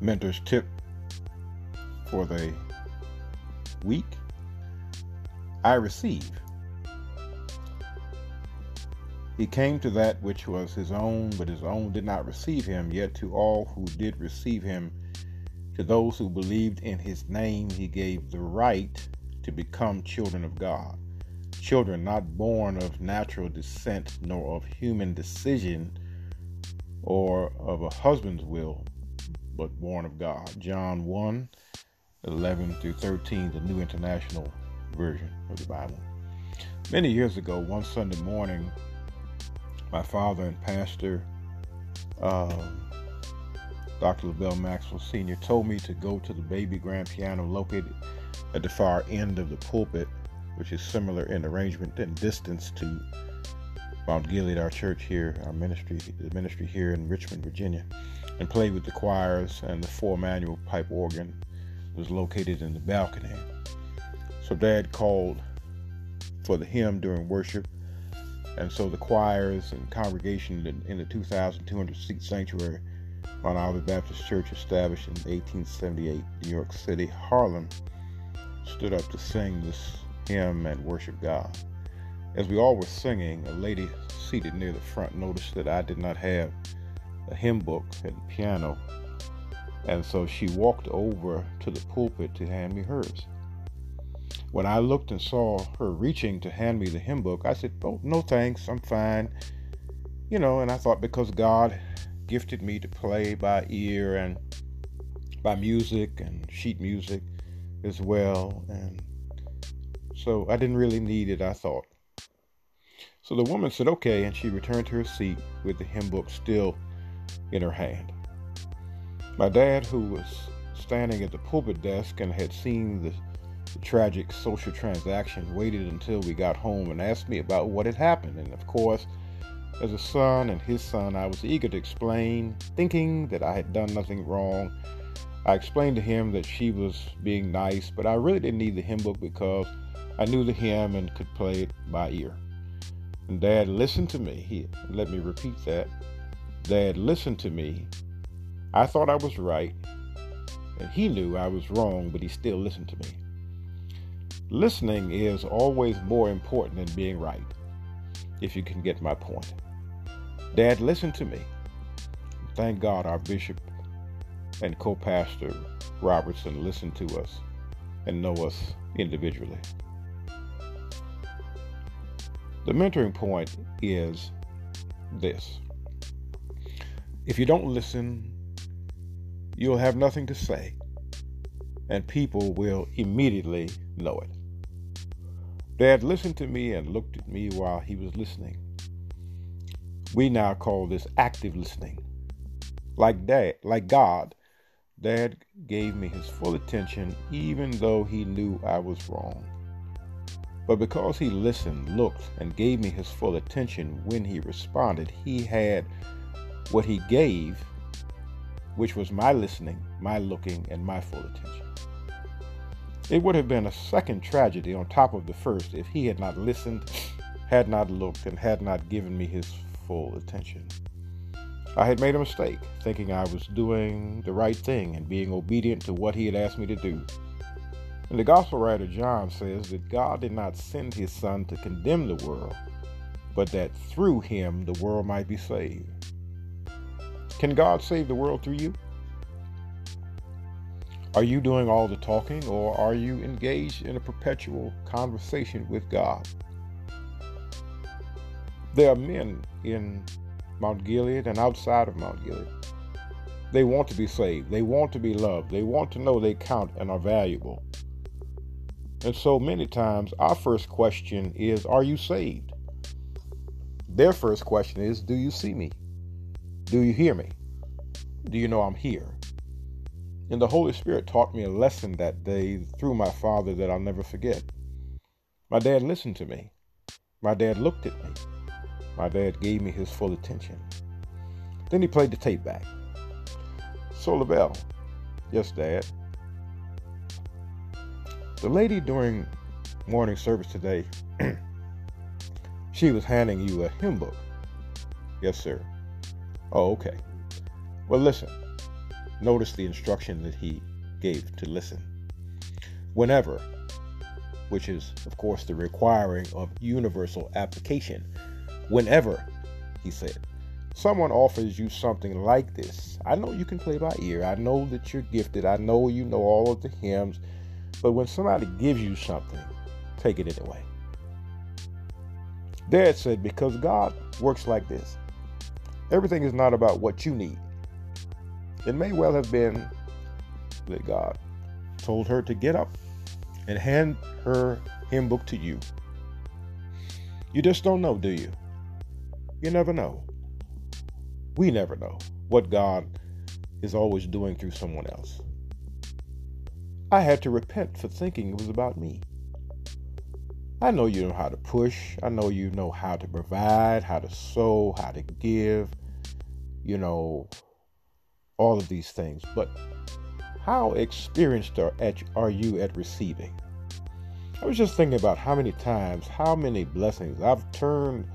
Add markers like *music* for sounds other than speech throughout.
Mentor's tip for the week I receive. He came to that which was his own, but his own did not receive him. Yet to all who did receive him, to those who believed in his name, he gave the right to become children of God. Children not born of natural descent, nor of human decision, or of a husband's will, but born of God. John 1 11 through 13, the New International Version of the Bible. Many years ago, one Sunday morning, my father and pastor, um, Dr. LaBelle Maxwell Sr., told me to go to the baby grand piano located at the far end of the pulpit, which is similar in arrangement and distance to Mount Gilead, our church here, our ministry, the ministry here in Richmond, Virginia, and played with the choirs and the four manual pipe organ was located in the balcony. So Dad called for the hymn during worship, and so the choirs and congregation in, in the 2,200 seat sanctuary Mount Olivet Baptist Church, established in 1878, New York City, Harlem, stood up to sing this hymn and worship God. As we all were singing, a lady seated near the front noticed that I did not have a hymn book the piano, and so she walked over to the pulpit to hand me hers. When I looked and saw her reaching to hand me the hymn book, I said, Oh, no thanks, I'm fine. You know, and I thought because God gifted me to play by ear and by music and sheet music as well. And so I didn't really need it, I thought. So the woman said, okay, and she returned to her seat with the hymn book still in her hand. My dad, who was standing at the pulpit desk and had seen the, the tragic social transaction, waited until we got home and asked me about what had happened. And of course, as a son and his son, I was eager to explain, thinking that I had done nothing wrong. I explained to him that she was being nice, but I really didn't need the hymn book because I knew the hymn and could play it by ear. And Dad listened to me. He let me repeat that. Dad listened to me. I thought I was right, and he knew I was wrong, but he still listened to me. Listening is always more important than being right, if you can get my point. Dad, listen to me. Thank God our bishop and co pastor Robertson listened to us and know us individually. The mentoring point is this if you don't listen, you'll have nothing to say, and people will immediately know it. Dad listened to me and looked at me while he was listening. We now call this active listening. Like dad, like God, Dad gave me his full attention even though he knew I was wrong. But because he listened, looked, and gave me his full attention when he responded, he had what he gave, which was my listening, my looking, and my full attention. It would have been a second tragedy on top of the first if he had not listened, had not looked, and had not given me his full attention. I had made a mistake, thinking I was doing the right thing and being obedient to what he had asked me to do. And the gospel writer John says that God did not send his son to condemn the world, but that through him the world might be saved. Can God save the world through you? Are you doing all the talking or are you engaged in a perpetual conversation with God? There are men in Mount Gilead and outside of Mount Gilead. They want to be saved. They want to be loved. They want to know they count and are valuable. And so many times, our first question is Are you saved? Their first question is Do you see me? Do you hear me? Do you know I'm here? And the Holy Spirit taught me a lesson that day through my father that I'll never forget. My dad listened to me. My dad looked at me. My dad gave me his full attention. Then he played the tape back. So LaBelle, yes, Dad. The lady during morning service today, *clears throat* she was handing you a hymn book. Yes, sir. Oh, okay. Well, listen. Notice the instruction that he gave to listen. Whenever, which is, of course, the requiring of universal application, whenever, he said, someone offers you something like this, I know you can play by ear, I know that you're gifted, I know you know all of the hymns, but when somebody gives you something, take it anyway. Dad said, because God works like this. Everything is not about what you need. It may well have been that God told her to get up and hand her hymn book to you. You just don't know, do you? You never know. We never know what God is always doing through someone else. I had to repent for thinking it was about me. I know you know how to push. I know you know how to provide, how to sow, how to give, you know, all of these things. But how experienced are, at, are you at receiving? I was just thinking about how many times, how many blessings I've turned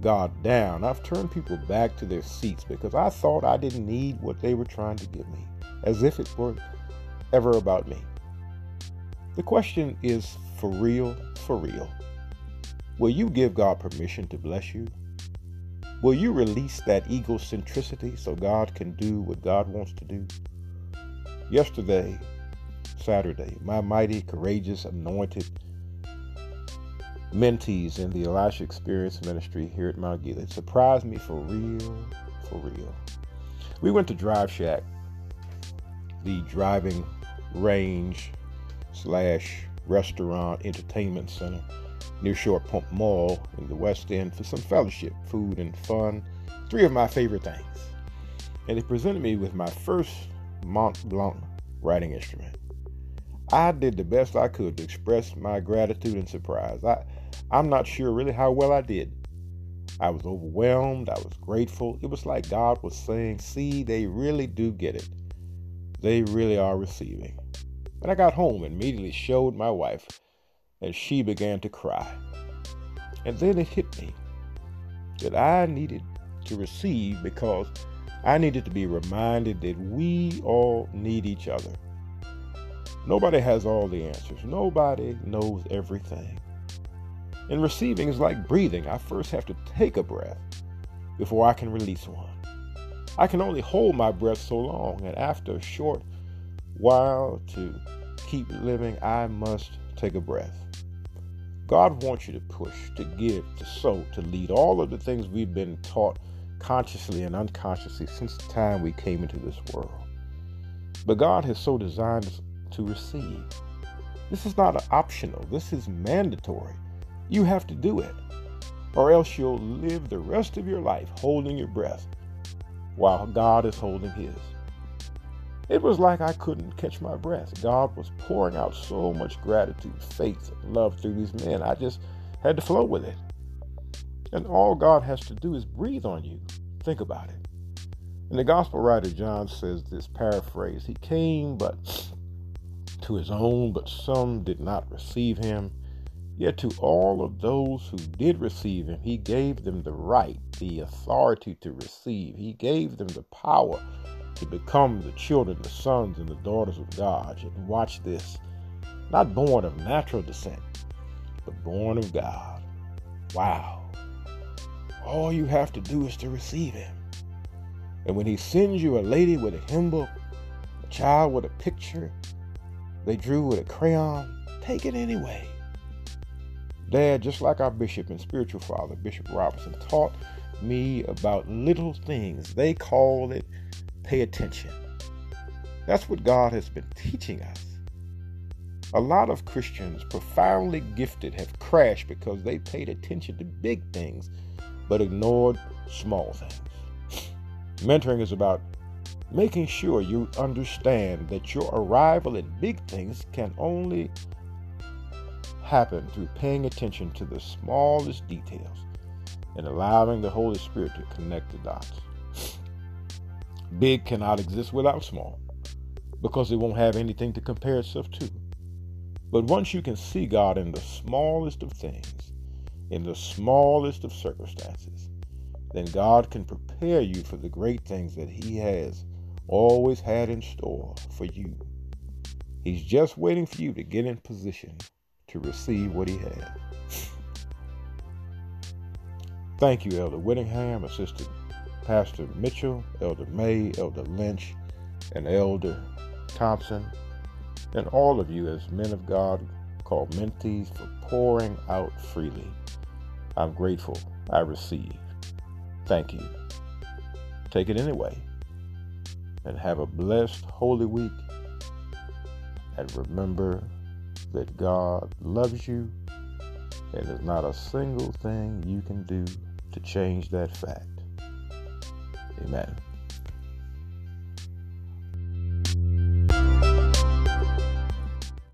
God down. I've turned people back to their seats because I thought I didn't need what they were trying to give me, as if it were ever about me. The question is for real, for real. Will you give God permission to bless you? Will you release that egocentricity so God can do what God wants to do? Yesterday, Saturday, my mighty, courageous, anointed mentees in the Elisha Experience Ministry here at Mount Gilead surprised me for real, for real. We went to Drive Shack, the driving range slash restaurant entertainment center near Short Pump Mall in the West End for some fellowship, food, and fun. Three of my favorite things. And they presented me with my first Montblanc writing instrument. I did the best I could to express my gratitude and surprise. I, I'm not sure really how well I did. I was overwhelmed. I was grateful. It was like God was saying, See, they really do get it. They really are receiving. When I got home, and immediately showed my wife, and she began to cry. And then it hit me that I needed to receive because I needed to be reminded that we all need each other. Nobody has all the answers, nobody knows everything. And receiving is like breathing. I first have to take a breath before I can release one. I can only hold my breath so long, and after a short while to keep living, I must take a breath. God wants you to push, to give, to sow, to lead all of the things we've been taught consciously and unconsciously since the time we came into this world. But God has so designed us to receive. This is not optional, this is mandatory. You have to do it, or else you'll live the rest of your life holding your breath while God is holding His. It was like I couldn't catch my breath. God was pouring out so much gratitude, faith, and love through these men. I just had to flow with it. And all God has to do is breathe on you. Think about it. And the gospel writer John says this paraphrase He came but to his own, but some did not receive him. Yet to all of those who did receive him, he gave them the right, the authority to receive. He gave them the power to become the children, the sons, and the daughters of God. And watch this not born of natural descent, but born of God. Wow. All you have to do is to receive Him. And when He sends you a lady with a hymn book, a child with a picture they drew with a crayon, take it anyway. Dad, just like our bishop and spiritual father, Bishop Robertson, taught me about little things. They called it pay attention. That's what God has been teaching us. A lot of Christians, profoundly gifted, have crashed because they paid attention to big things but ignored small things. Mentoring is about making sure you understand that your arrival at big things can only happen through paying attention to the smallest details and allowing the Holy Spirit to connect the dots. Big cannot exist without small because it won't have anything to compare itself to. But once you can see God in the smallest of things, in the smallest of circumstances, then God can prepare you for the great things that He has always had in store for you. He's just waiting for you to get in position to receive what he has. Thank you, Elder Whittingham, Assistant Pastor Mitchell, Elder May, Elder Lynch, and Elder Thompson, and all of you as men of God called mentees for pouring out freely. I'm grateful I receive. Thank you. Take it anyway. And have a blessed Holy Week. And remember that God loves you, and there's not a single thing you can do to change that fact. Amen.